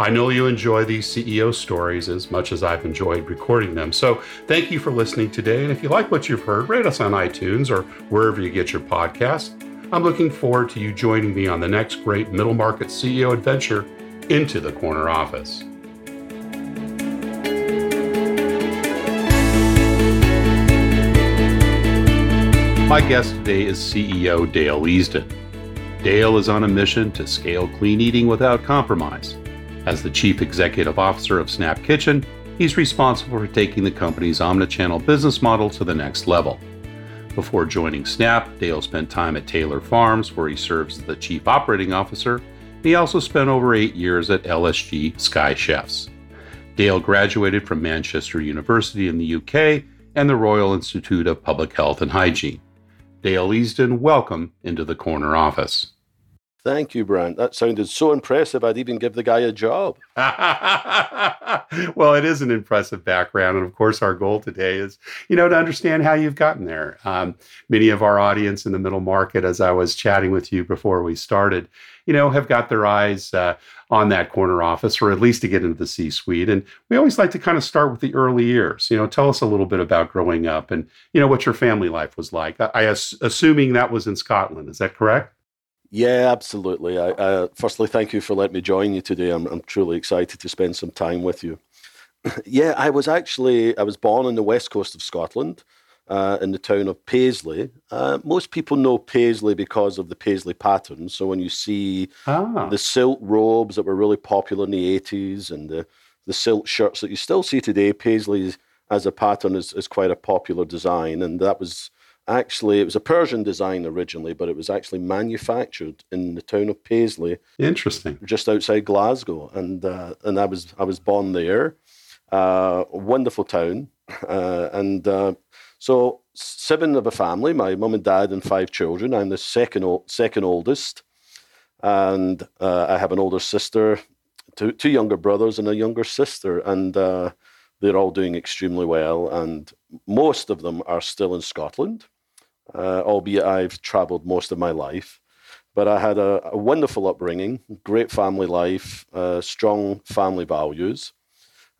I know you enjoy these CEO stories as much as I've enjoyed recording them. So thank you for listening today. And if you like what you've heard, rate us on iTunes or wherever you get your podcasts. I'm looking forward to you joining me on the next great middle market CEO adventure into the corner office. My guest today is CEO Dale Easdon. Dale is on a mission to scale clean eating without compromise. As the Chief Executive Officer of Snap Kitchen, he's responsible for taking the company's omnichannel business model to the next level. Before joining Snap, Dale spent time at Taylor Farms, where he serves as the Chief Operating Officer. He also spent over eight years at LSG Sky Chefs. Dale graduated from Manchester University in the UK and the Royal Institute of Public Health and Hygiene. Dale Easdon, welcome into the corner office. Thank you, Brant. That sounded so impressive, I'd even give the guy a job. well, it is an impressive background. And of course, our goal today is, you know, to understand how you've gotten there. Um, many of our audience in the middle market, as I was chatting with you before we started, you know, have got their eyes uh, on that corner office or at least to get into the C suite. And we always like to kind of start with the early years. You know, tell us a little bit about growing up and, you know, what your family life was like. I, I assuming that was in Scotland. Is that correct? Yeah, absolutely. I, I, firstly, thank you for letting me join you today. I'm, I'm truly excited to spend some time with you. yeah, I was actually I was born on the west coast of Scotland, uh, in the town of Paisley. Uh, most people know Paisley because of the Paisley pattern. So when you see ah. the silk robes that were really popular in the 80s and the, the silk shirts that you still see today, Paisley as a pattern is, is quite a popular design, and that was actually it was a Persian design originally, but it was actually manufactured in the town of Paisley. Interesting. Just outside Glasgow, and uh, and I was I was born there. Uh, wonderful town, uh, and uh, so seven of a family. My mum and dad and five children. I'm the second second oldest, and uh, I have an older sister, two two younger brothers, and a younger sister, and uh, they're all doing extremely well, and most of them are still in Scotland uh, albeit I've traveled most of my life. But I had a, a wonderful upbringing, great family life, uh, strong family values.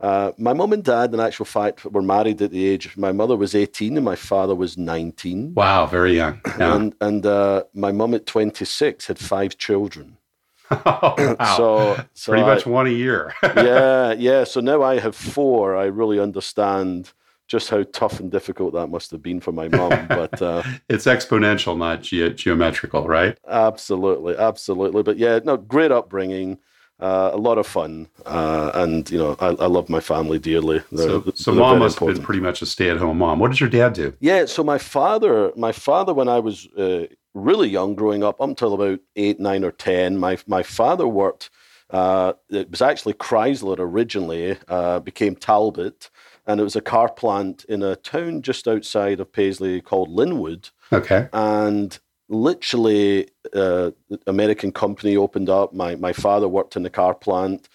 Uh, my mum and dad, in actual fact, were married at the age. Of my mother was eighteen and my father was nineteen. Wow, very young. Yeah. And and uh, my mum at twenty six had five children. Oh, wow. so, so pretty I, much one a year. yeah, yeah. So now I have four. I really understand just how tough and difficult that must have been for my mom. But uh, it's exponential, not ge- geometrical, right? Absolutely, absolutely. But yeah, no, great upbringing. Uh, a lot of fun, uh, and you know, I, I, love my family dearly. They're, so, so mom must important. have been pretty much a stay-at-home mom. What did your dad do? Yeah, so my father, my father, when I was uh, really young, growing up, up until about eight, nine, or ten, my my father worked. Uh, it was actually Chrysler originally, uh, became Talbot, and it was a car plant in a town just outside of Paisley called Linwood. Okay. And literally, uh, American company opened up. My my father worked in the car plant.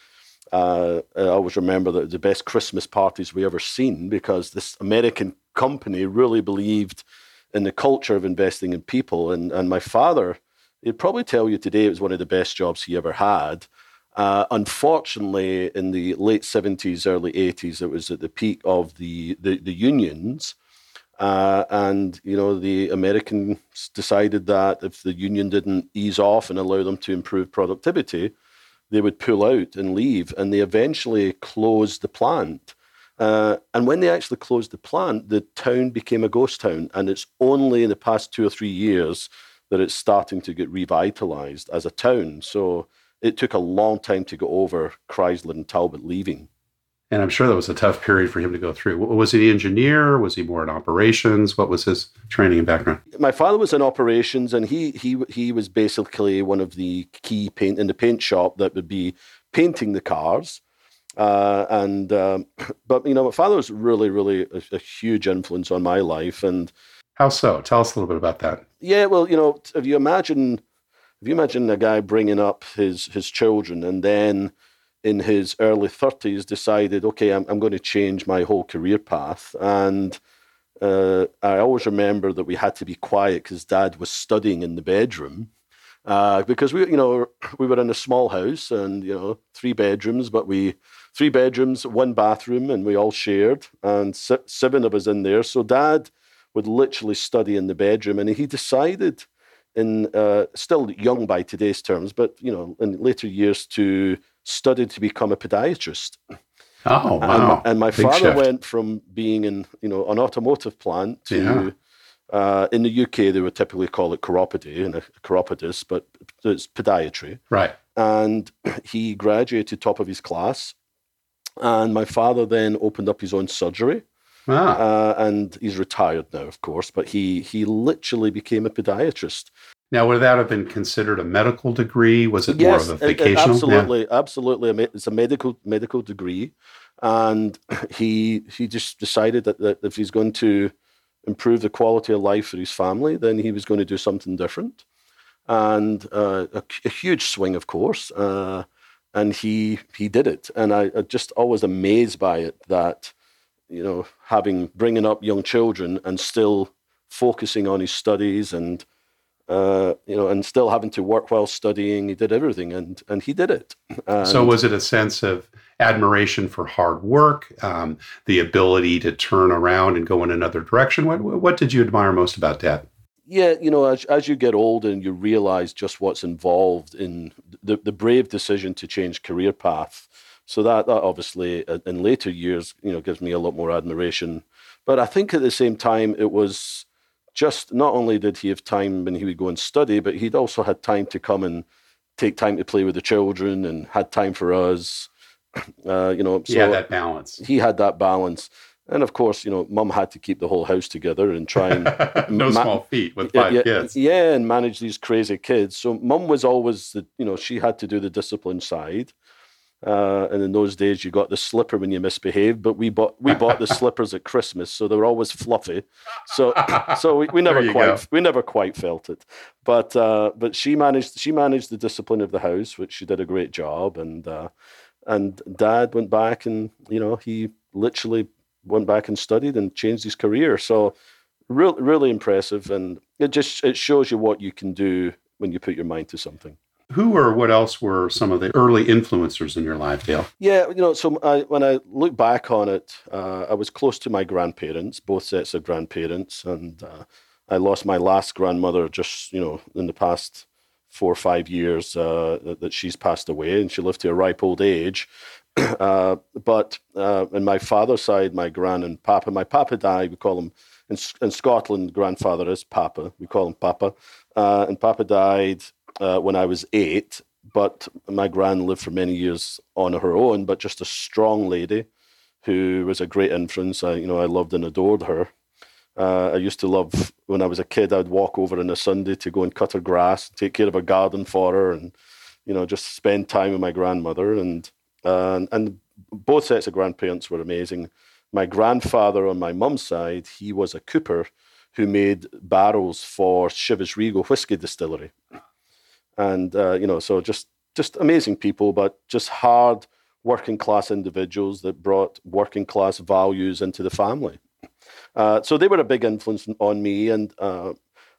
Uh, I always remember that the best Christmas parties we ever seen because this American company really believed in the culture of investing in people. And and my father, he'd probably tell you today it was one of the best jobs he ever had. Uh, unfortunately, in the late 70s, early 80s, it was at the peak of the, the, the unions. Uh, and, you know, the Americans decided that if the union didn't ease off and allow them to improve productivity, they would pull out and leave. And they eventually closed the plant. Uh, and when they actually closed the plant, the town became a ghost town. And it's only in the past two or three years that it's starting to get revitalized as a town. So it took a long time to get over Chrysler and Talbot leaving. And I'm sure that was a tough period for him to go through. Was he an engineer? Was he more in operations? What was his training and background? My father was in operations, and he he he was basically one of the key paint in the paint shop that would be painting the cars. Uh, and um, but you know, my father was really, really a, a, huge influence on my life. And how so? Tell us a little bit about that. Yeah, well, you know, if you imagine, if you imagine a guy bringing up his his children, and then in his early 30s decided, okay, I'm, I'm going to change my whole career path. And uh, I always remember that we had to be quiet because dad was studying in the bedroom. Uh, because we, you know, we were in a small house and, you know, three bedrooms, but we, three bedrooms, one bathroom, and we all shared, and seven of us in there. So dad would literally study in the bedroom, and he decided, in uh, still young by today's terms, but you know, in later years, to study to become a podiatrist. Oh, wow. And my, and my father shift. went from being in, you know, an automotive plant to, yeah. uh, in the UK, they would typically call it chiropody and a chiropodist, but it's podiatry. Right. And he graduated top of his class. And my father then opened up his own surgery. Ah. Uh, and he's retired now, of course, but he he literally became a podiatrist. Now, would that have been considered a medical degree? Was it yes, more of a vocational? absolutely, yeah. absolutely. It's a medical medical degree, and he he just decided that, that if he's going to improve the quality of life for his family, then he was going to do something different, and uh, a, a, huge swing, of course. Uh, and he he did it, and I, I just always amazed by it that you know having bringing up young children and still focusing on his studies and uh, you know, and still having to work while studying. He did everything, and and he did it. And so, was it a sense of admiration for hard work, um, the ability to turn around and go in another direction? What what did you admire most about Dad? Yeah, you know, as as you get older and you realize just what's involved in the the brave decision to change career path. So that that obviously uh, in later years, you know, gives me a lot more admiration. But I think at the same time, it was just not only did he have time when he would go and study, but he'd also had time to come and take time to play with the children and had time for us. Uh, you know, so he had that balance. He had that balance. And of course, you know, mum had to keep the whole house together and try and no ma- small feat with five yeah, kids. Yeah, and manage these crazy kids. So mum was always the, you know, she had to do the discipline side. Uh, and in those days, you got the slipper when you misbehaved, but we bought we bought the slippers at Christmas, so they were always fluffy. So so we, we never quite go. we never quite felt it. But uh, but she managed she managed the discipline of the house, which she did a great job. And uh, and Dad went back and you know he literally went back and studied and changed his career. So really really impressive, and it just it shows you what you can do when you put your mind to something. Who or what else were some of the early influencers in your life, Dale? Yeah, you know, so I, when I look back on it, uh, I was close to my grandparents, both sets of grandparents, and uh, I lost my last grandmother just, you know, in the past four or five years uh, that, that, she's passed away, and she lived to a ripe old age. Uh, but uh, in my father's side, my gran and papa, my papa died. We call him in, in Scotland. Grandfather is papa. We call him papa, uh, and papa died uh, when I was eight, but my gran lived for many years on her own, but just a strong lady who was a great influence. I, you know, I loved and adored her. Uh, I used to love when I was a kid. I'd walk over on a Sunday to go and cut her grass, take care of a garden for her, and you know, just spend time with my grandmother. And uh, and both sets of grandparents were amazing. My grandfather on my mum's side, he was a cooper who made barrels for Chivas Regal whiskey distillery and uh, you know, so just just amazing people, but just hard working class individuals that brought working class values into the family. Uh, so they were a big influence on me, and uh,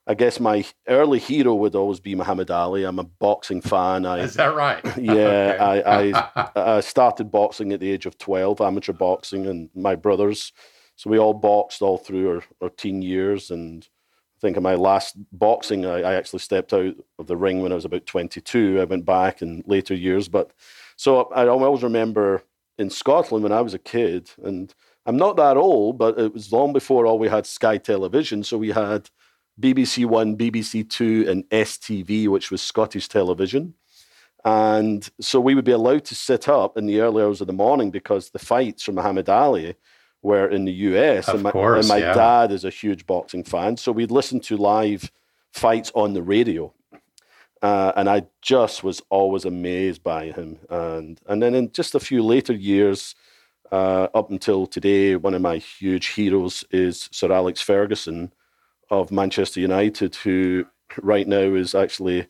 I guess my early hero would always be Muhammad Ali. I'm a boxing fan. I, Is that right? Yeah, I, I, I started boxing at the age of 12, amateur boxing, and my brothers. So we all boxed all through our, our teen years, and think of my last boxing, I, I, actually stepped out of the ring when I was about 22. I went back in later years, but so I always remember in Scotland when I was a kid, and I'm not that old, but it was long before all we had Sky Television. So we had BBC One, BBC Two, and STV, which was Scottish television. And so we would be allowed to sit up in the early hours of the morning because the fights from Muhammad Ali were in the US. Of and my, course, and my yeah. dad is a huge boxing fan. So we'd listen to live fights on the radio. Uh, and I just was always amazed by him. And, and then in just a few later years, uh, up until today, one of my huge heroes is Sir Alex Ferguson of Manchester United, who right now is actually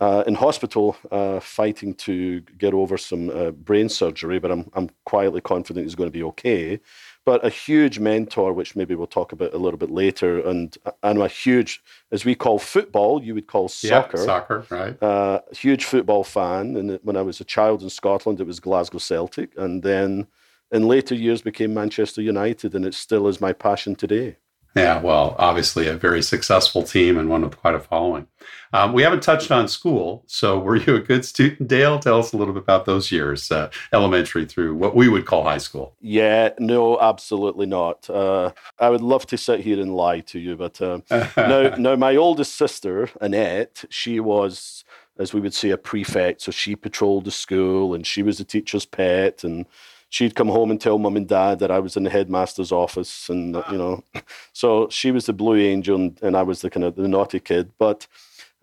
uh, in hospital uh, fighting to get over some uh, brain surgery, but I'm, I'm quietly confident he's going to be okay. But a huge mentor, which maybe we'll talk about a little bit later, and I'm a huge, as we call football, you would call soccer. Yeah, soccer, right? Uh, huge football fan, and when I was a child in Scotland, it was Glasgow Celtic, and then in later years became Manchester United, and it still is my passion today. Yeah, well, obviously a very successful team and one with quite a following. Um, we haven't touched on school, so were you a good student, Dale? Tell us a little bit about those years, uh, elementary through what we would call high school. Yeah, no, absolutely not. Uh, I would love to sit here and lie to you, but um, now, now my oldest sister Annette, she was, as we would say, a prefect, so she patrolled the school and she was the teacher's pet and she'd come home and tell mum and dad that I was in the headmaster's office, and you know, so she was the blue angel, and, and I was the kind of the naughty kid. But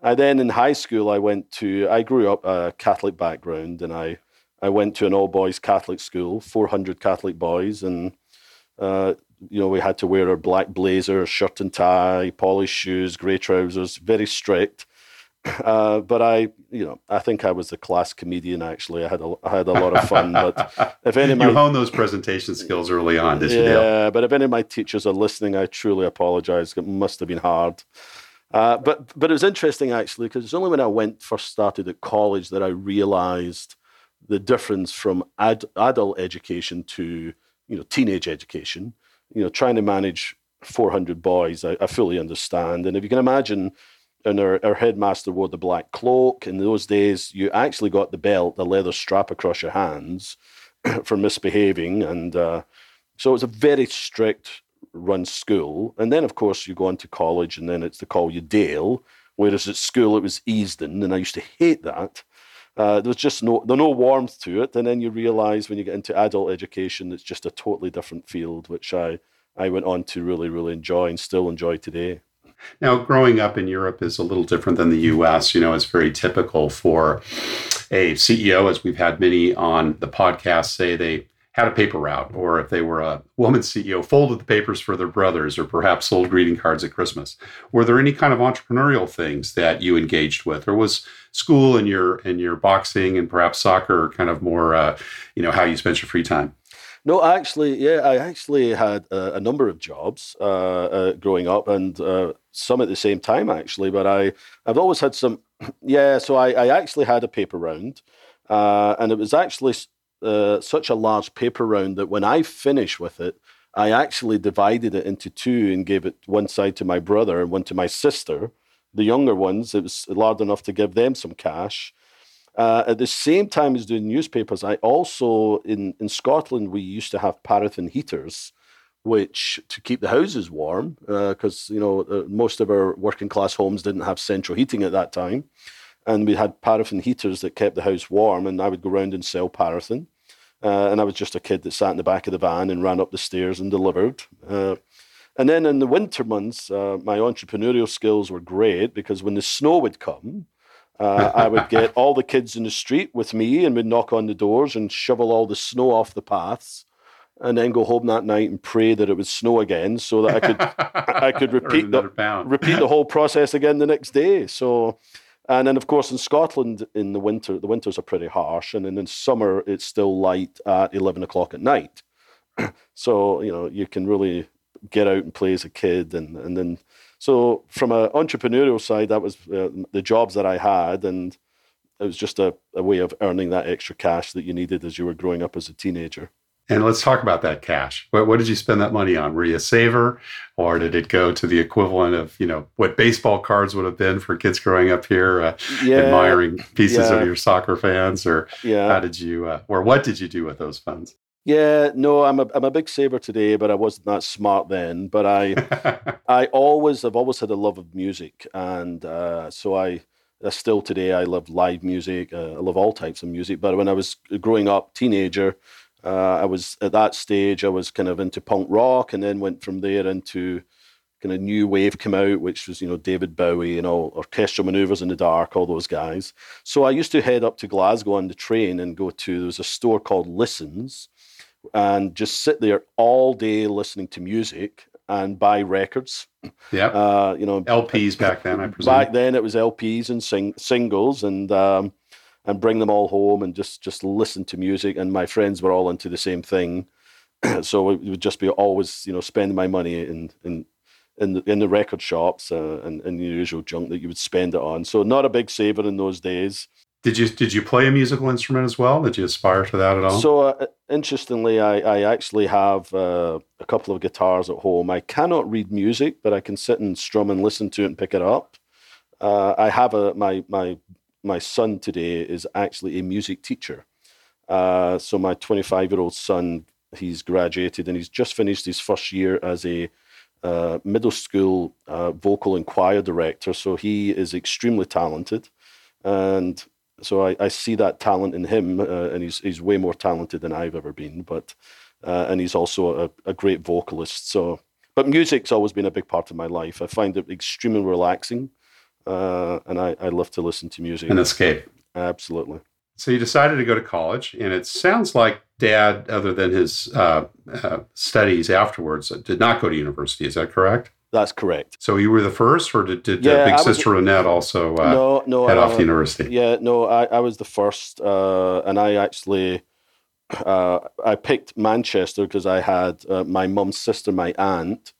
I then in high school I went to I grew up a Catholic background, and I I went to an all boys Catholic school, four hundred Catholic boys, and uh, you know we had to wear our black blazer, shirt and tie, polished shoes, grey trousers, very strict. Uh, but I, you know, I think I was a class comedian. Actually, I had a, I had a lot of fun. But if any of my you honed those presentation skills early on, did you, Dale? yeah, but if any of my teachers are listening, I truly apologize. It must have been hard. Uh, but but it was interesting actually because it's only when I went first started at college that I realized the difference from ad, adult education to you know teenage education. You know, trying to manage 400 boys, I, I fully understand. And if you can imagine, and our, our headmaster wore the black cloak. In those days, you actually got the belt, the leather strap across your hands for misbehaving. And uh, so it was a very strict run school. And then, of course, you go on to college and then it's to call you Dale. Whereas at school, it was Easdon. And I used to hate that. Uh, there was just no, there no warmth to it. And then you realize when you get into adult education, it's just a totally different field, which I, I went on to really, really enjoy and still enjoy today. Now, growing up in Europe is a little different than the US. You know, it's very typical for a CEO, as we've had many on the podcast say they had a paper route, or if they were a woman CEO, folded the papers for their brothers, or perhaps sold greeting cards at Christmas. Were there any kind of entrepreneurial things that you engaged with, or was school and your and your boxing and perhaps soccer kind of more, uh, you know, how you spent your free time? No, actually, yeah, I actually had a, a number of jobs uh, uh, growing up, and uh, some at the same time, actually. But I, I've always had some, yeah. So I, I actually had a paper round, uh, and it was actually uh, such a large paper round that when I finished with it, I actually divided it into two and gave it one side to my brother and one to my sister. The younger ones, it was large enough to give them some cash. Uh, at the same time as doing newspapers, I also in in Scotland we used to have paraffin heaters, which to keep the houses warm, because uh, you know uh, most of our working class homes didn't have central heating at that time, and we had paraffin heaters that kept the house warm. And I would go around and sell paraffin, uh, and I was just a kid that sat in the back of the van and ran up the stairs and delivered. Uh, and then in the winter months, uh, my entrepreneurial skills were great because when the snow would come, uh, I would get all the kids in the street with me and we'd knock on the doors and shovel all the snow off the paths and then go home that night and pray that it would snow again so that I could I could repeat the repeat the whole process again the next day. So and then of course in Scotland in the winter the winters are pretty harsh and then in summer it's still light at eleven o'clock at night. so, you know, you can really get out and play as a kid and and then so from an entrepreneurial side, that was uh, the jobs that I had, and it was just a, a way of earning that extra cash that you needed as you were growing up as a teenager. And let's talk about that cash. What, what, did you spend that money on? Were you a saver, or did it go to the equivalent of you know what baseball cards would have been for kids growing up here, uh, yeah, admiring pieces yeah. of your soccer fans, or yeah. how did you, uh, or what did you do with those funds? Yeah, no, I'm a I'm a big saver today, but I wasn't that smart then. But I I always I've always had a love of music, and uh, so I uh, still today I love live music. Uh, I love all types of music. But when I was growing up, teenager, uh, I was at that stage I was kind of into punk rock, and then went from there into kind of new wave come out, which was you know David Bowie and all orchestral maneuvers in the dark, all those guys. So I used to head up to Glasgow on the train and go to there was a store called Listens and just sit there all day listening to music and buy records. Yeah, uh, you know LPs back then. I presume back then it was LPs and sing- singles and. Um, and bring them all home and just just listen to music. And my friends were all into the same thing, so it would just be always you know spending my money in in in the, in the record shops uh, and, and the usual junk that you would spend it on. So not a big saver in those days. Did you did you play a musical instrument as well? Did you aspire to that at all? So uh, interestingly, I, I actually have uh, a couple of guitars at home. I cannot read music, but I can sit and strum and listen to it and pick it up. Uh, I have a my my my son today is actually a music teacher. Uh, so my 25 year old son, he's graduated and he's just finished his first year as a uh, middle school uh, vocal and choir director. So he is extremely talented, and so I, I see that talent in him, uh, and he's he's way more talented than I've ever been. But uh, and he's also a, a great vocalist. So, but music's always been a big part of my life. I find it extremely relaxing, uh, and I, I love to listen to music and escape. Absolutely. So you decided to go to college, and it sounds like Dad, other than his uh, uh, studies afterwards, did not go to university. Is that correct? That's correct. So you were the first, or did, did yeah, big sister Annette also uh, no, no, head off to university? Yeah, no, I, I was the first, uh, and I actually uh, I picked Manchester because I had uh, my mum's sister, my aunt.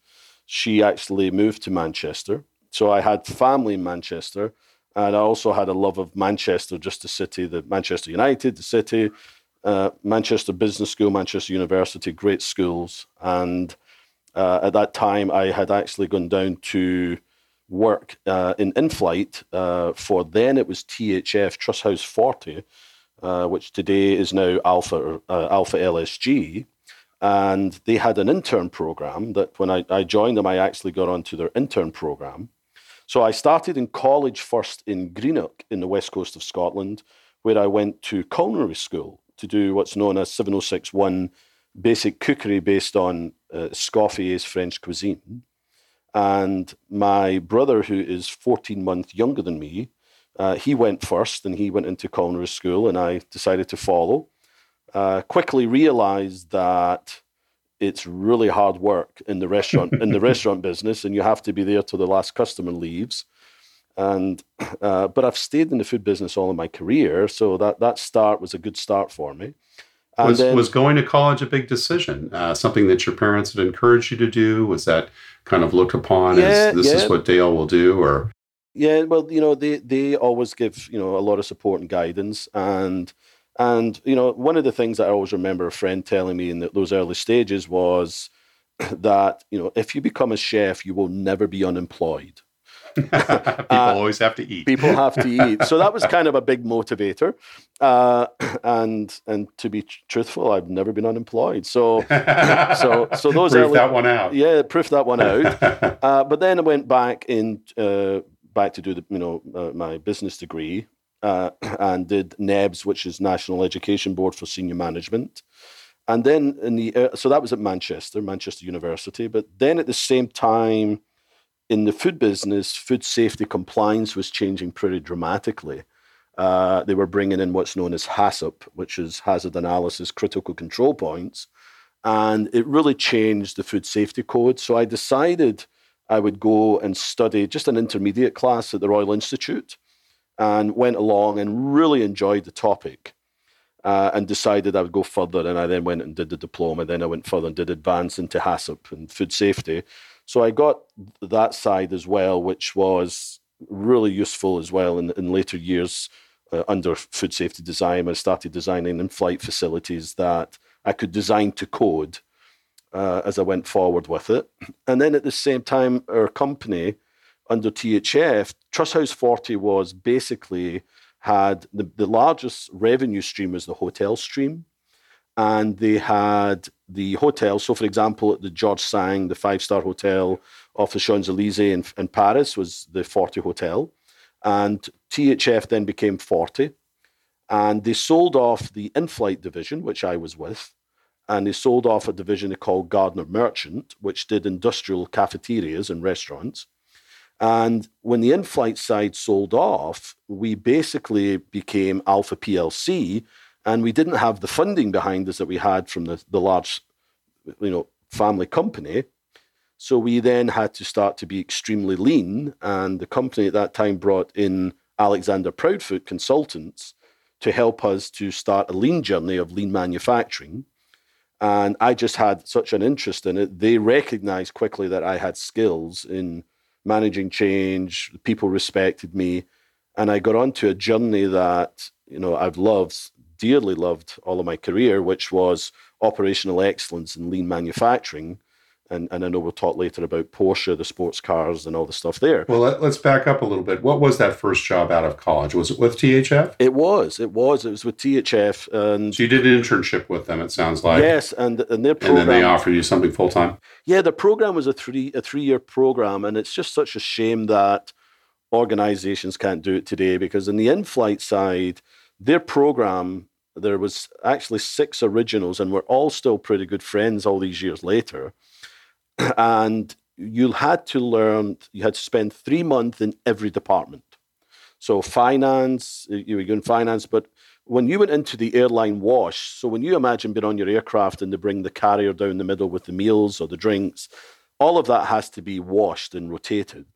She actually moved to Manchester, so I had family in Manchester, and I also had a love of Manchester, just the city, the Manchester United, the city, uh, Manchester Business School, Manchester University, great schools, and uh, at that time, I had actually gone down to work uh, in in-flight uh, for then it was THF Trust House Forte, uh, which today is now Alpha uh, Alpha LSG. And they had an intern program that when I, I joined them, I actually got onto their intern program. So I started in college first in Greenock in the west coast of Scotland, where I went to culinary school to do what's known as 7061 basic cookery based on uh, Escoffier's French cuisine. And my brother, who is 14 months younger than me, uh, he went first and he went into culinary school, and I decided to follow. Uh, quickly realized that it's really hard work in the restaurant in the restaurant business, and you have to be there till the last customer leaves. And uh, but I've stayed in the food business all of my career, so that that start was a good start for me. Was, then, was going to college a big decision? Uh, something that your parents had encouraged you to do? Was that kind of looked upon yeah, as this yeah. is what Dale will do, or? Yeah, well, you know, they they always give you know a lot of support and guidance, and and you know one of the things that I always remember a friend telling me in the, those early stages was that you know if you become a chef, you will never be unemployed. people uh, always have to eat. people have to eat. So that was kind of a big motivator. Uh, and and to be truthful, I've never been unemployed. So so so those proof early, that one out. Yeah, proof that one out. uh, but then I went back in uh, back to do the you know uh, my business degree uh, and did NEBS, which is National Education Board for Senior Management. And then in the so that was at Manchester, Manchester University. But then at the same time in the food business, food safety compliance was changing pretty dramatically. Uh, they were bringing in what's known as HACCP, which is Hazard Analysis Critical Control Points. And it really changed the food safety code. So I decided I would go and study just an intermediate class at the Royal Institute and went along and really enjoyed the topic. Uh, and decided I would go further. And I then went and did the diploma. Then I went further and did advance into HACCP and food safety. So I got that side as well, which was really useful as well in, in later years uh, under food safety design. I started designing in flight facilities that I could design to code uh, as I went forward with it. And then at the same time, our company under THF, Trust House Forte was basically had the, the largest revenue stream was the hotel stream. And they had the hotel. So, for example, at the George Cinq, the five star hotel off the Champs Elysees in, in Paris, was the Forte Hotel. And THF then became Forte. And they sold off the in flight division, which I was with and they sold off a division called Gardner Merchant, which did industrial cafeterias and restaurants. And when the in flight side sold off, we basically became Alpha PLC, and we didn't have the funding behind us that we had from the, the large, you know, family company. So we then had to start to be extremely lean. And the company at that time brought in Alexander Proudfoot Consultants to help us to start a lean journey of lean manufacturing. And I just had such an interest in it. They recognized quickly that I had skills in managing change. People respected me. And I got onto a journey that, you know, I've loved, dearly loved all of my career, which was operational excellence in lean manufacturing and, and I know we'll talk later about Porsche, the sports cars, and all the stuff there. Well, let, us back up a little bit. What was that first job out of college? Was it with THF? It was. It was. It was with THF. And so you did an internship with them. It sounds like yes, and and their program. And then they offered you something full time. Yeah, the program was a three a three year program, and it's just such a shame that organizations can't do it today because in the in-flight side, their program there was actually six originals, and we're all still pretty good friends all these years later and you had to learn, you had to spend three months in every department. So finance, you were doing finance, but when you went into the airline wash, so when you imagine being on your aircraft and they bring the carrier down the middle with the meals or the drinks, all of that has to be washed and rotated.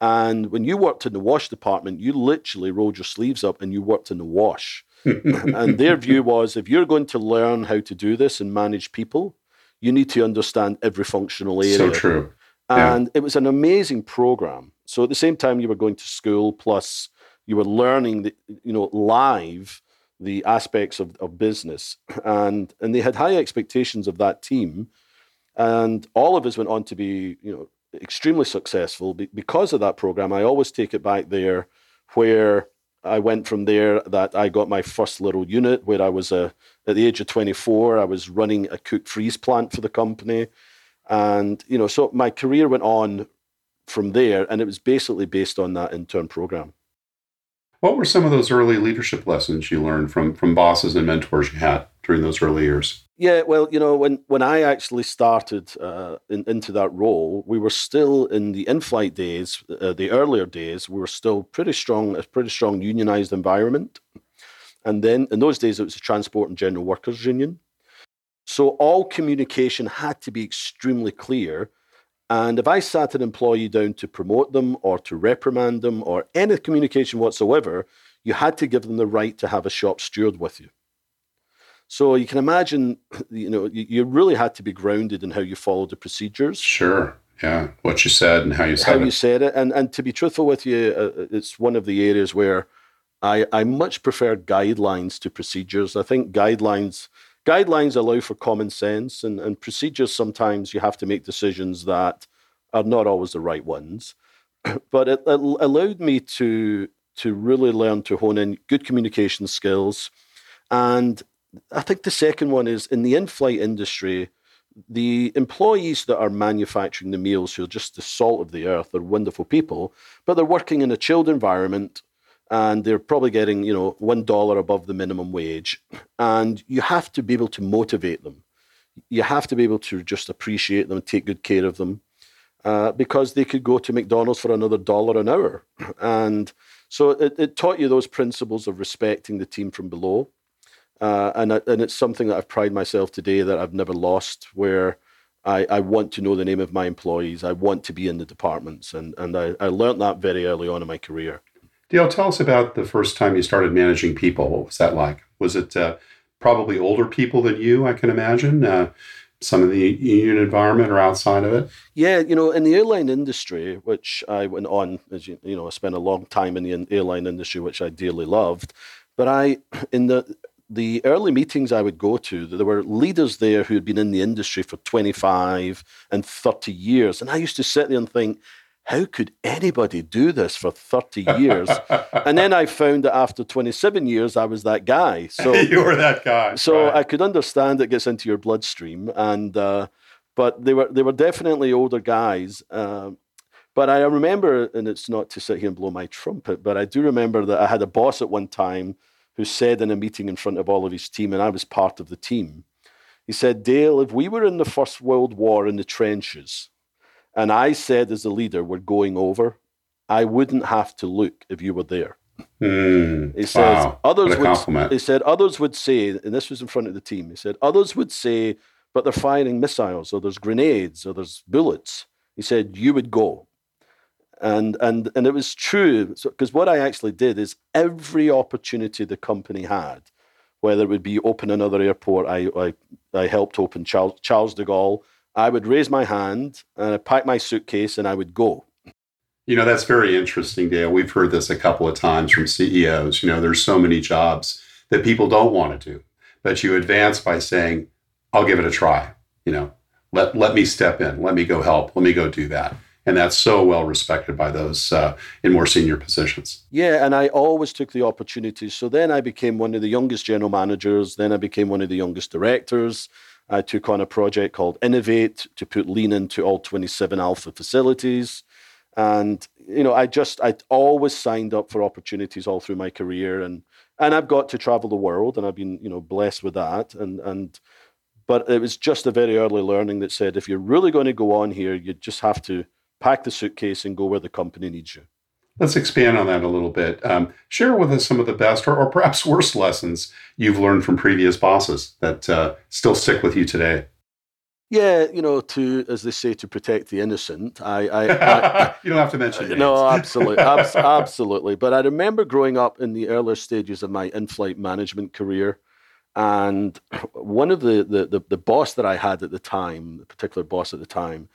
And when you worked in the wash department, you literally rolled your sleeves up and you worked in the wash. and their view was if you're going to learn how to do this and manage people, you need to understand every functional area. So true. And yeah. it was an amazing program. So at the same time, you were going to school, plus you were learning, the, you know, live the aspects of, of business. And and they had high expectations of that team. And all of us went on to be, you know, extremely successful because of that program. I always take it back there where I went from there that I got my first little unit where I was a, at the age of 24, I was running a cook freeze plant for the company. And, you know, so my career went on from there and it was basically based on that intern program. What were some of those early leadership lessons you learned from from bosses and mentors you had during those early years? Yeah, well, you know, when when I actually started uh, in, into that role, we were still in the in-flight days, uh, the earlier days. We were still pretty strong, a pretty strong unionized environment, and then in those days it was the Transport and General Workers Union. So all communication had to be extremely clear and if I sat an employee down to promote them or to reprimand them or any communication whatsoever, you had to give them the right to have a shop steward with you. So you can imagine, you know, you, really had to be grounded in how you followed the procedures. Sure. Yeah. What you said and how you said how it. you said it. And, and to be truthful with you, uh, it's one of the areas where I, I much prefer guidelines to procedures. I think guidelines guidelines allow for common sense and, and procedures sometimes you have to make decisions that are not always the right ones but it, it, allowed me to to really learn to hone in good communication skills and i think the second one is in the in-flight industry the employees that are manufacturing the meals who are just the salt of the earth are wonderful people but they're working in a chilled environment and they're probably getting you know one dollar above the minimum wage and you have to be able to motivate them you have to be able to just appreciate them take good care of them uh, because they could go to mcdonald's for another dollar an hour and so it, it, taught you those principles of respecting the team from below uh, and, and it's something that i've pride myself today that i've never lost where I, I want to know the name of my employees. I want to be in the departments. And, and I, I learned that very early on in my career. Dale, tell us about the first time you started managing people. What was that like? Was it uh, probably older people than you, I can imagine? Uh, some of the union environment or outside of it? Yeah, you know, in the airline industry, which I went on, as you, you know, I spent a long time in the airline industry, which I dearly loved. But I, in the the early meetings I would go to, there were leaders there who had been in the industry for 25 and 30 years. And I used to sit there and think, how could anybody do this for 30 years? and then I found that after 27 years, I was that guy. So you were that guy. So right. I could understand it gets into your bloodstream. And, uh, but they were, they were definitely older guys. Uh, but I remember, and it's not to sit here and blow my trumpet, but I do remember that I had a boss at one time who said in a meeting in front of all of his team, and I was part of the team, he said, Dale, if we were in the First World War in the trenches, and I said as a leader, we're going over, I wouldn't have to look if you were there. Mm, he says wow. others would he said others would say, and this was in front of the team, he said, others would say, but they're firing missiles or there's grenades or there's bullets. He said, you would go. And and and it was true because so, what I actually did is every opportunity the company had, whether it would be open another airport, I I, I helped open Charles, Charles de Gaulle I would raise my hand and I'd pack my suitcase and I would go. You know, that's very interesting, Dale. We've heard this a couple of times from CEOs. You know, there's so many jobs that people don't want to do, but you advance by saying, I'll give it a try. You know, let, let me step in, let me go help, let me go do that. And that's so well respected by those uh, in more senior positions. Yeah, and I always took the opportunities. So then I became one of the youngest general managers. Then I became one of the youngest directors. I took on a project called Innovate to put lean into all 27 Alpha facilities. And, you know, I just, I always signed up for opportunities all through my career. And, and I've got to travel the world and I've been, you know, blessed with that. And, and, but it was just a very early learning that said, if you're really going to go on here, you just have to pack the suitcase and go where the company needs you. Let's expand on that a little bit. Um, share with us some of the best or, or, perhaps worst lessons you've learned from previous bosses that uh, still stick with you today. Yeah, you know, to as they say, to protect the innocent. I, I, I you don't have to mention names. No, absolutely, abs- absolutely. But I remember growing up in the earlier stages of my in-flight management career, and one of the, the the the boss that I had at the time, the particular boss at the time,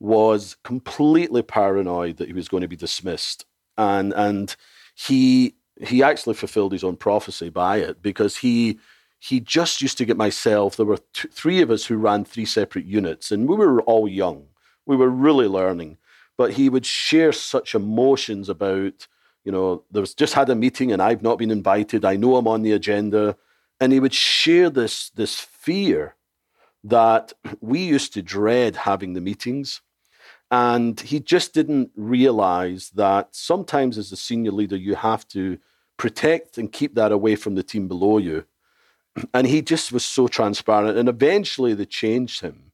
was completely paranoid that he was going to be dismissed and and he he actually fulfilled his own prophecy by it because he he just used to get myself. There were two, three of us who ran three separate units, and we were all young. We were really learning, but he would share such emotions about. You know, there was just had a meeting and I've not been invited. I know I'm on the agenda, and he would share this this fear that we used to dread having the meetings and he just didn't realize that sometimes as a senior leader, you have to protect and keep that away from the team below you. And he just was so transparent. And eventually they changed him.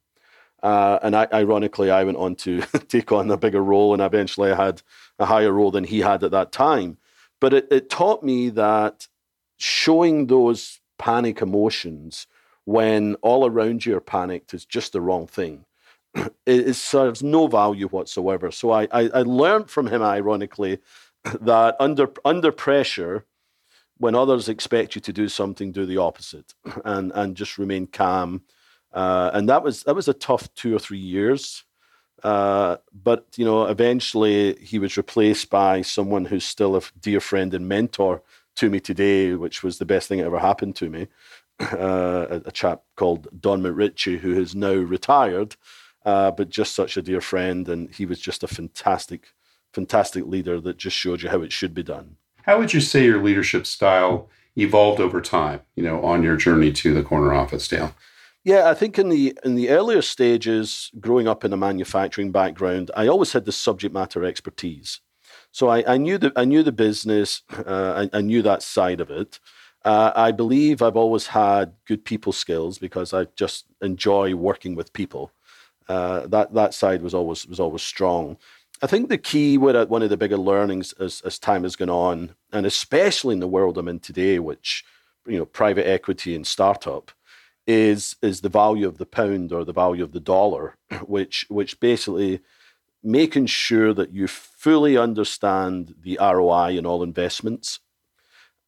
Uh, and I, ironically, I went on to take on a bigger role, and eventually I had a higher role than he had at that time. But it, it taught me that showing those panic emotions when all around you are panicked is just the wrong thing it, serves no value whatsoever. So I, I, I learned from him, ironically, that under under pressure, when others expect you to do something, do the opposite, and and just remain calm. Uh, and that was that was a tough two or three years. Uh, but you know, eventually he was replaced by someone who's still a dear friend and mentor to me today, which was the best thing that ever happened to me. Uh, a, a, chap called Don McRitchie, who is now retired, uh, but just such a dear friend. And he was just a fantastic, fantastic leader that just showed you how it should be done. How would you say your leadership style evolved over time, you know, on your journey to the corner office, Dale? Yeah, I think in the in the earlier stages, growing up in a manufacturing background, I always had the subject matter expertise. So I, I knew the I knew the business, uh, I, I, knew that side of it. Uh, I believe I've always had good people skills because I just enjoy working with people. Uh, that that side was always was always strong. I think the key, with one of the bigger learnings as, as time has gone on, and especially in the world I'm in today, which you know, private equity and startup, is is the value of the pound or the value of the dollar, which which basically making sure that you fully understand the ROI in all investments.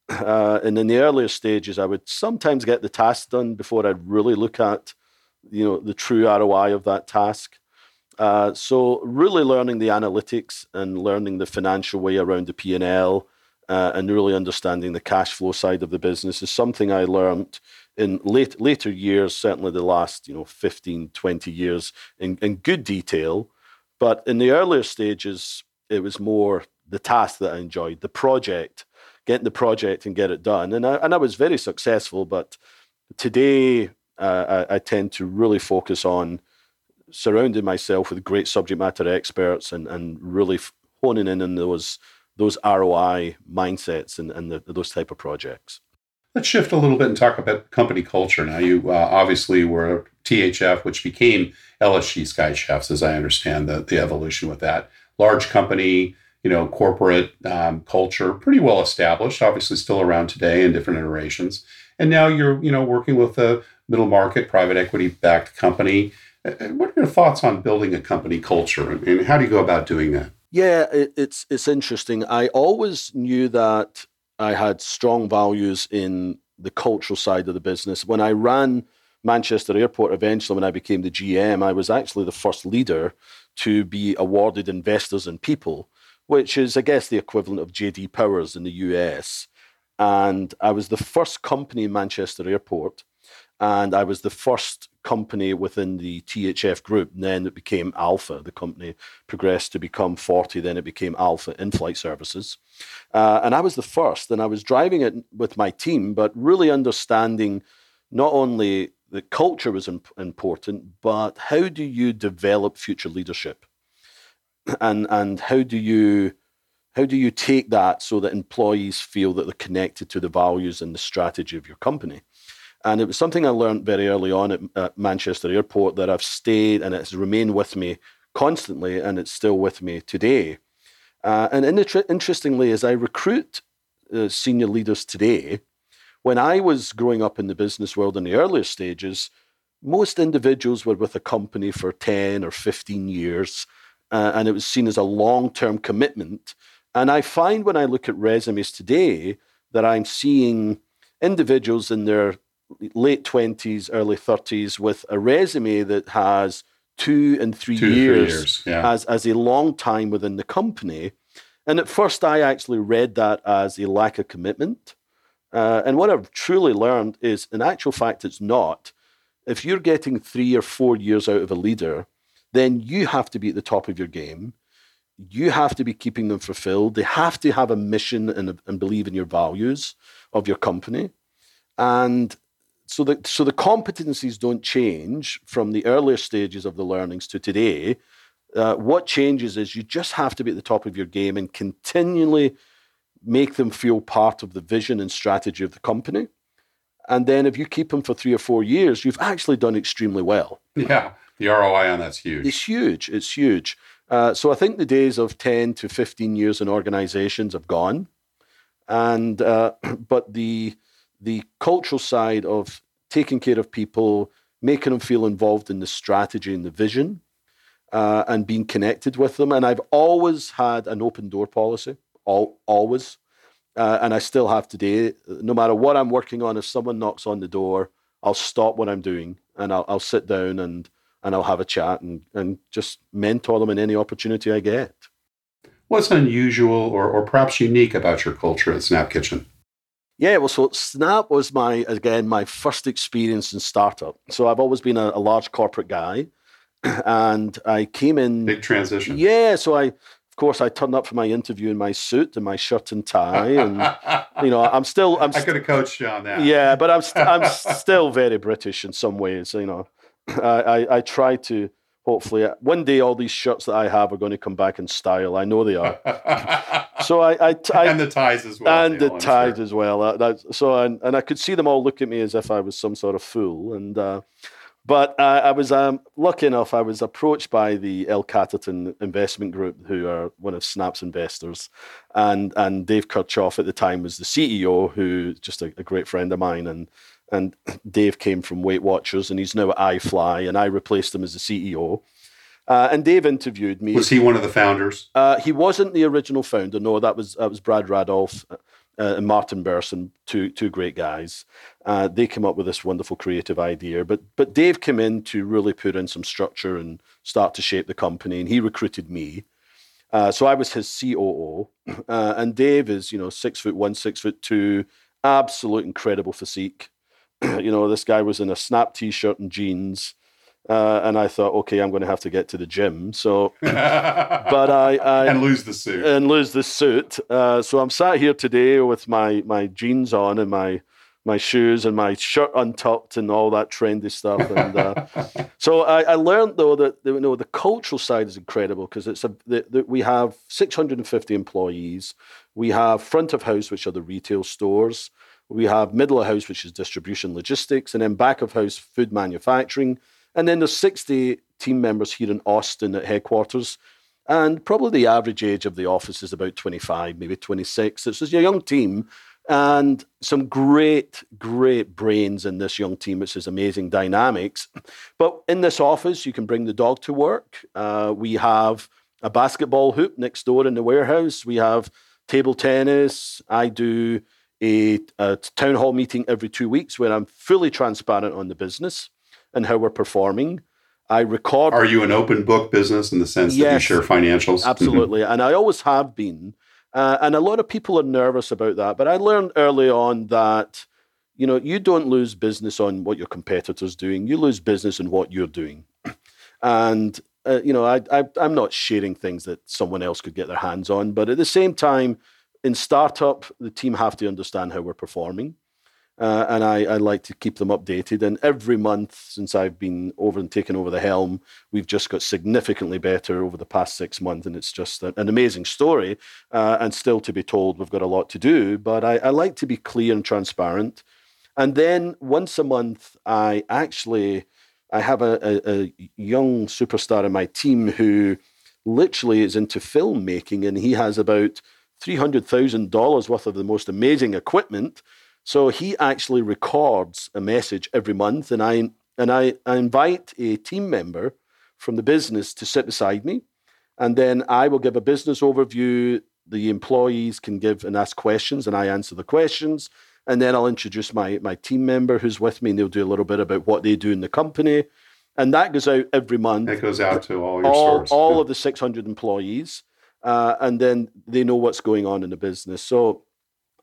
Uh, and in the earlier stages, I would sometimes get the task done before I'd really look at you know the true ROI of that task. Uh, so really learning the analytics and learning the financial way around the P and L uh, and really understanding the cash flow side of the business is something I learned in late, later years, certainly the last you know 15, 20 years in, in good detail. But in the earlier stages, it was more the task that I enjoyed, the project, getting the project and get it done. And I, and I was very successful. But today, uh, I, I, tend to really focus on surrounding myself with great subject matter experts and, and really honing in on those those ROI mindsets and, and the, those type of projects. Let's shift a little bit and talk about company culture. Now, you uh, obviously were THF, which became LSG Sky Chefs, as I understand the, the evolution with that. Large company, you know, corporate um, culture, pretty well established, obviously still around today in different iterations. And now you're, you know, working with a middle market, private equity backed company. Uh, uh, what are your thoughts on building a company culture and how do you go about doing that? Yeah, it, it's it's interesting. I always knew that I had strong values in the cultural side of the business. When I ran Manchester Airport eventually, when I became the GM, I was actually the first leader to be awarded Investors in People, which is, I guess, the equivalent of JD Powers in the US. And I was the first company in Manchester Airport and I was the first company within the THF group. And then it became Alpha. The company progressed to become Forte. Then it became Alpha in flight services. Uh, and I was the first. And I was driving it with my team, but really understanding not only the culture was imp- important, but how do you develop future leadership? And, and how do you how do you take that so that employees feel that they're connected to the values and the strategy of your company? And it was something I learned very early on at, at Manchester Airport that I've stayed and it's remained with me constantly, and it's still with me today. Uh, and in interestingly, as I recruit uh, senior leaders today, when I was growing up in the business world in the earlier stages, most individuals were with a company for 10 or 15 years, uh, and it was seen as a long term commitment. And I find when I look at resumes today that I'm seeing individuals in their late 20s, early 30s with a resume that has two and three two years, three years yeah. as, as a long time within the company. And at first, I actually read that as a lack of commitment. Uh, and what I've truly learned is, in actual fact, it's not. If you're getting three or four years out of a leader, then you have to be at the top of your game. You have to be keeping them fulfilled. They have to have a mission and, and believe in your values of your company. And so the so the competencies don't change from the earlier stages of the learnings to today. Uh, what changes is you just have to be at the top of your game and continually make them feel part of the vision and strategy of the company. And then if you keep them for three or four years, you've actually done extremely well. Yeah, the ROI on that's huge. It's huge. It's huge. Uh, so I think the days of 10 to 15 years in organizations have gone. And uh, but the the cultural side of taking care of people, making them feel involved in the strategy and the vision, uh, and being connected with them. And I've always had an open door policy, all, always. Uh, and I still have today. No matter what I'm working on, if someone knocks on the door, I'll stop what I'm doing and I'll, I'll sit down and, and I'll have a chat and, and just mentor them in any opportunity I get. What's unusual or, or perhaps unique about your culture at Snap Kitchen? Yeah, well, so Snap was my again my first experience in startup. So I've always been a, a large corporate guy, and I came in big transition. Yeah, so I of course, I turned up for my interview in my suit and my shirt and tie, and you know, I'm still. I'm. St- I could have coached you on that. Yeah, but I'm. i st- I'm still very British in some ways. You know, I, I, I try to hopefully uh, one day all these shirts that I have are going to come back in style. I know they are. so I, I, I, and the ties as well, and the ties sure. as well. Uh, so and, and I could see them all look at me as if I was some sort of fool. And uh, but uh, I was um, lucky enough. I was approached by the L Catterton Investment Group, who are one of Snap's investors, and and Dave Kirchhoff at the time was the CEO, who just a, a great friend of mine, and and Dave came from Weight Watchers, and he's now at iFly, and I replaced him as the CEO. Uh, and Dave interviewed me. Was he one of the founders? Uh, he wasn't the original founder. No, that was that was Brad Radolf uh, and Martin Berson, two two great guys. Uh, they came up with this wonderful creative idea. But but Dave came in to really put in some structure and start to shape the company, and he recruited me. Uh, so I was his COO, uh, and Dave is you know six foot one, six foot two, absolute incredible physique. you know, this guy was in a snap t-shirt and jeans. Uh, and I thought, okay, I'm going to have to get to the gym. So, but I, I and lose the suit and lose the suit. Uh, so I'm sat here today with my my jeans on and my my shoes and my shirt untucked and all that trendy stuff. And uh, so I, I, learned though that you know the cultural side is incredible because it's a the, the, we have 650 employees. We have front of house, which are the retail stores. We have middle of house, which is distribution logistics, and then back of house, food manufacturing. And then there's 60 team members here in Austin at headquarters. And probably the average age of the office is about 25, maybe 26. It's a young team and some great, great brains in this young team. It's just amazing dynamics. But in this office, you can bring the dog to work. Uh, we have a basketball hoop next door in the warehouse. We have table tennis. I do a, a town hall meeting every two weeks where I'm fully transparent on the business and how we're performing. I record. Are you an open book business in the sense yes, that you share financials? Absolutely. and I always have been. Uh, and a lot of people are nervous about that. But I learned early on that, you know, you don't lose business on what your competitor's doing. You lose business on what you're doing. And, uh, you know, I, I, I'm not sharing things that someone else could get their hands on. But at the same time, in startup, the team have to understand how we're performing. Uh, and I, I, like to keep them updated. And every month since I've been over and taken over the helm, we've just got significantly better over the past six months. And it's just an amazing story. Uh, and still to be told, we've got a lot to do. But I, I, like to be clear and transparent. And then once a month, I actually I have a, a, a young superstar in my team who literally is into filmmaking, and he has about $300,000 worth of the most amazing equipment. So he actually records a message every month, and I and I, I invite a team member from the business to sit beside me, and then I will give a business overview. The employees can give and ask questions, and I answer the questions. And then I'll introduce my my team member who's with me, and they'll do a little bit about what they do in the company. And that goes out every month. It goes out to all your all, stores. All yeah. of the 600 employees uh, and then they know what's going on in the business. So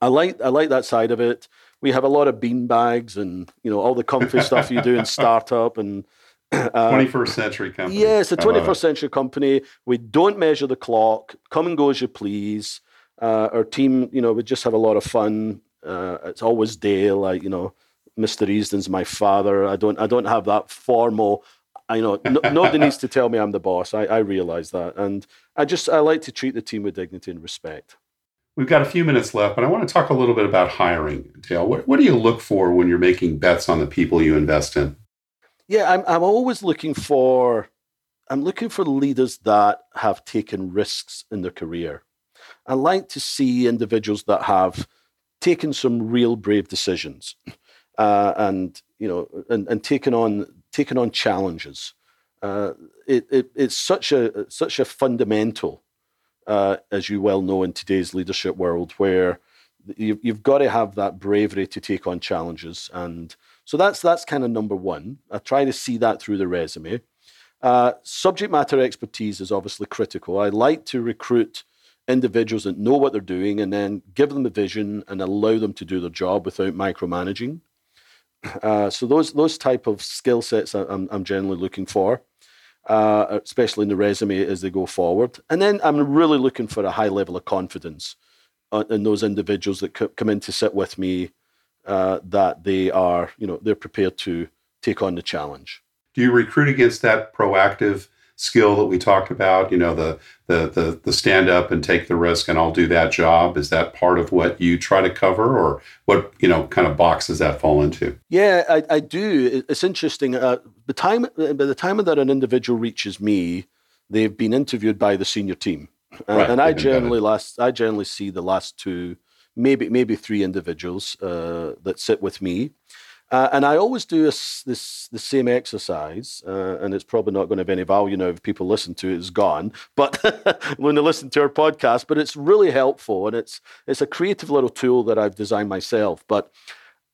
I like I like that side of it. We have a lot of bean bags and you know all the comfy stuff you do in startup and. Uh, 21st century company. Yes, a 21st century company. We don't measure the clock. Come and go as you please. Uh, our team, you know, we just have a lot of fun. Uh, it's always Dale. Like, you know, Mr. Easdon's my father. I don't, I don't have that formal I know no, nobody needs to tell me I'm the boss. I, I realize that, and I just I like to treat the team with dignity and respect. We've got a few minutes left, but I want to talk a little bit about hiring. Dale, what, what do you look for when you're making bets on the people you invest in? Yeah, I'm I'm always looking for I'm looking for leaders that have taken risks in their career. I like to see individuals that have taken some real brave decisions, uh, and you know, and, and taken on taken on challenges. Uh, it, it, it's such a such a fundamental, uh, as you well know, in today's leadership world, where you, you've got to have that bravery to take on challenges, and so that's that's kind of number one. I try to see that through the resume. Uh, subject matter expertise is obviously critical. I like to recruit individuals that know what they're doing and then give them a vision and allow them to do their job without micromanaging. Uh, so those those type of skill sets I'm, I'm generally looking for, uh, especially in the resume as they go forward. And then I'm really looking for a high level of confidence in those individuals that come in to sit with me, uh, that they are you know they're prepared to take on the challenge. Do you recruit against that proactive skill that we talked about you know the the the, the stand up and take the risk and i'll do that job. Is that part of what you try to cover or what you know kind of box does that fall into? Yeah i, I do. It's interesting uh, the time by the time that an individual reaches me they've been interviewed by the senior team. Uh, right, and i generally last i generally see the last two maybe maybe three individuals uh, that sit with me uh, and I always do this, this the same exercise, uh, and it's probably not going to have any value now if people listen to it. It's gone, but when they listen to our podcast, but it's really helpful, and it's it's a creative little tool that I've designed myself. But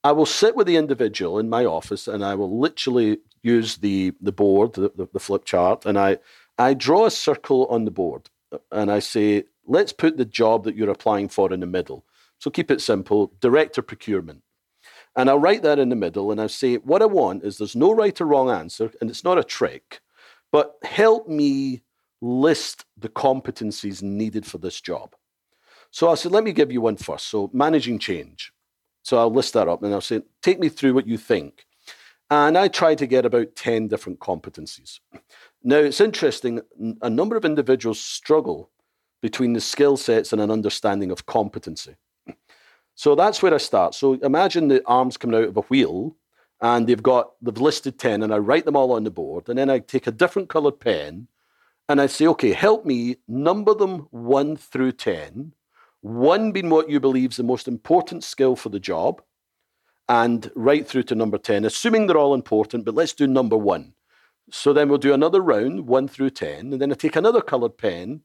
I will sit with the individual in my office, and I will literally use the the board, the, the, the flip chart, and I I draw a circle on the board, and I say, let's put the job that you're applying for in the middle. So keep it simple director procurement. And I'll write that in the middle and I'll say, what I want is there's no right or wrong answer, and it's not a trick, but help me list the competencies needed for this job. So I said, let me give you one first. So managing change. So I'll list that up and I'll say, take me through what you think. And I try to get about 10 different competencies. Now, it's interesting, a number of individuals struggle between the skill sets and an understanding of competency. So that's where I start. So imagine the arms coming out of a wheel and they've got, they've listed 10 and I write them all on the board. And then I take a different colored pen and I say, okay, help me number them one through 10. One being what you believe is the most important skill for the job, and right through to number 10, assuming they're all important, but let's do number one. So then we'll do another round, one through 10, and then I take another colored pen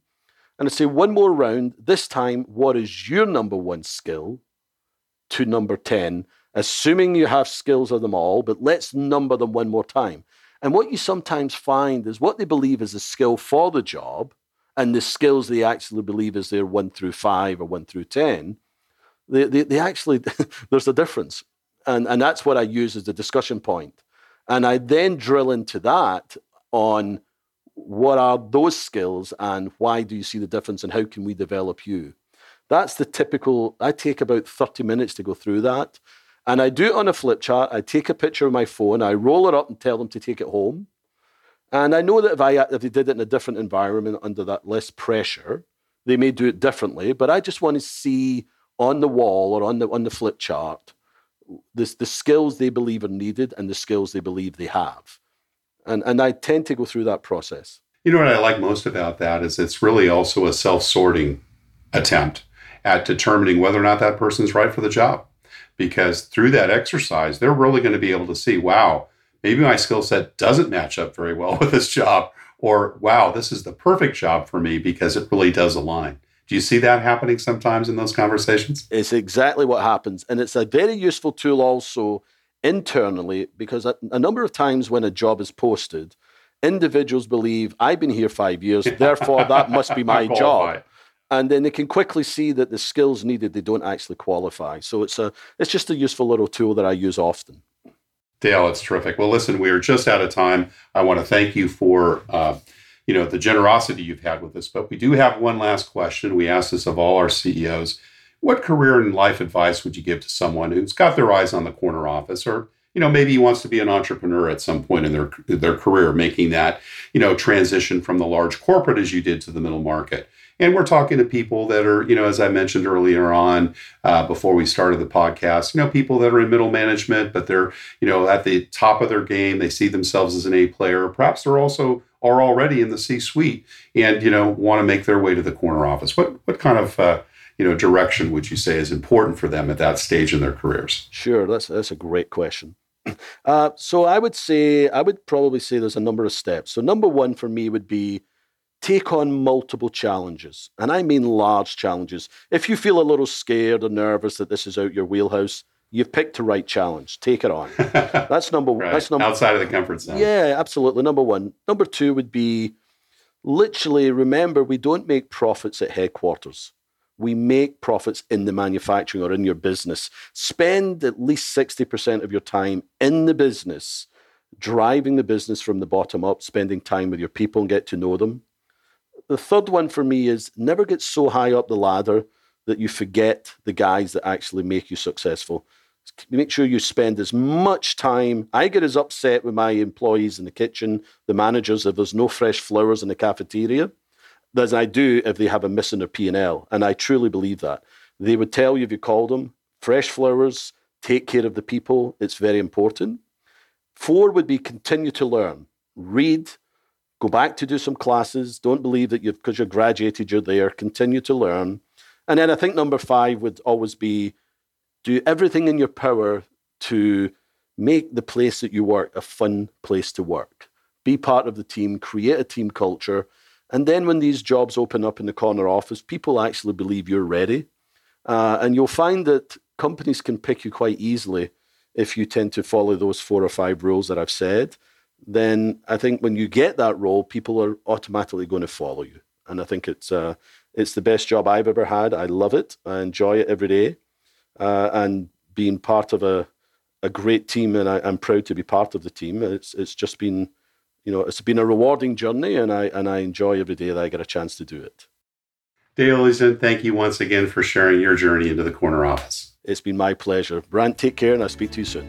and I say, one more round. This time, what is your number one skill to number 10? Assuming you have skills of them all, but let's number them one more time. And what you sometimes find is what they believe is a skill for the job and the skills they actually believe is their one through five or one through 10, they, they, they actually, there's a difference. And, and that's what I use as the discussion point. And I then drill into that on what are those skills and why do you see the difference and how can we develop you? That's the typical, I take about 30 minutes to go through that. And I do it on a flip chart. I take a picture of my phone, I roll it up and tell them to take it home. And I know that if I if they did it in a different environment under that less pressure, they may do it differently. But I just want to see on the wall or on the on the flip chart the, the skills they believe are needed and the skills they believe they have. And, and I tend to go through that process. You know what I like most about that is it's really also a self sorting attempt at determining whether or not that person's right for the job. Because through that exercise, they're really going to be able to see, wow, maybe my skill set doesn't match up very well with this job, or wow, this is the perfect job for me because it really does align. Do you see that happening sometimes in those conversations? It's exactly what happens. And it's a very useful tool also internally because a, a number of times when a job is posted, individuals believe, I've been here five years, therefore that must be my job. And then they can quickly see that the skills needed, they don't actually qualify. So it's a it's just a useful little tool that I use often. Dale, it's terrific. Well, listen, we are just out of time. I want to thank you for uh, you know the generosity you've had with us. But we do have one last question. We ask this of all our CEOs. What career and life advice would you give to someone who's got their eyes on the corner office or you know maybe he wants to be an entrepreneur at some point in their their career making that you know transition from the large corporate as you did to the middle market and we're talking to people that are you know as i mentioned earlier on uh, before we started the podcast you know people that are in middle management but they're you know at the top of their game they see themselves as an a player perhaps they're also are already in the C suite and you know want to make their way to the corner office. What what kind of uh, you know direction would you say is important for them at that stage in their careers? Sure, that's that's a great question. Uh, so I would say I would probably say there's a number of steps. So number one for me would be take on multiple challenges, and I mean large challenges. If you feel a little scared or nervous that this is out your wheelhouse, You've picked the right challenge. Take it on. That's number one. right. That's number outside of the comfort zone. Yeah, absolutely. Number one. Number two would be literally remember we don't make profits at headquarters. We make profits in the manufacturing or in your business. Spend at least 60% of your time in the business, driving the business from the bottom up, spending time with your people and get to know them. The third one for me is never get so high up the ladder that you forget the guys that actually make you successful make sure you spend as much time. I get as upset with my employees in the kitchen, the managers, if there's no fresh flowers in the cafeteria, as I do if they have a miss in their P&L. And I truly believe that. They would tell you if you called them, fresh flowers, take care of the people. It's very important. Four would be continue to learn, read, go back to do some classes. Don't believe that you've, because you're graduated, you're there. Continue to learn. And then I think number five would always be do everything in your power to make the place that you work a fun place to work. Be part of the team, create a team culture. And then when these jobs open up in the corner office, people actually believe you're ready. Uh, and you'll find that companies can pick you quite easily if you tend to follow those four or five rules that I've said. Then I think when you get that role, people are automatically going to follow you. and I think it's uh, it's the best job I've ever had. I love it. I enjoy it every day, uh, and being part of a a great team, and I, am proud to be part of the team. It's it's just been, you know, it's been a rewarding journey, and I and I enjoy every day that I get a chance to do it. Dale Ellingson, thank you once again for sharing your journey into the corner office. It's been my pleasure. Brant, take care, and I'll speak to you soon.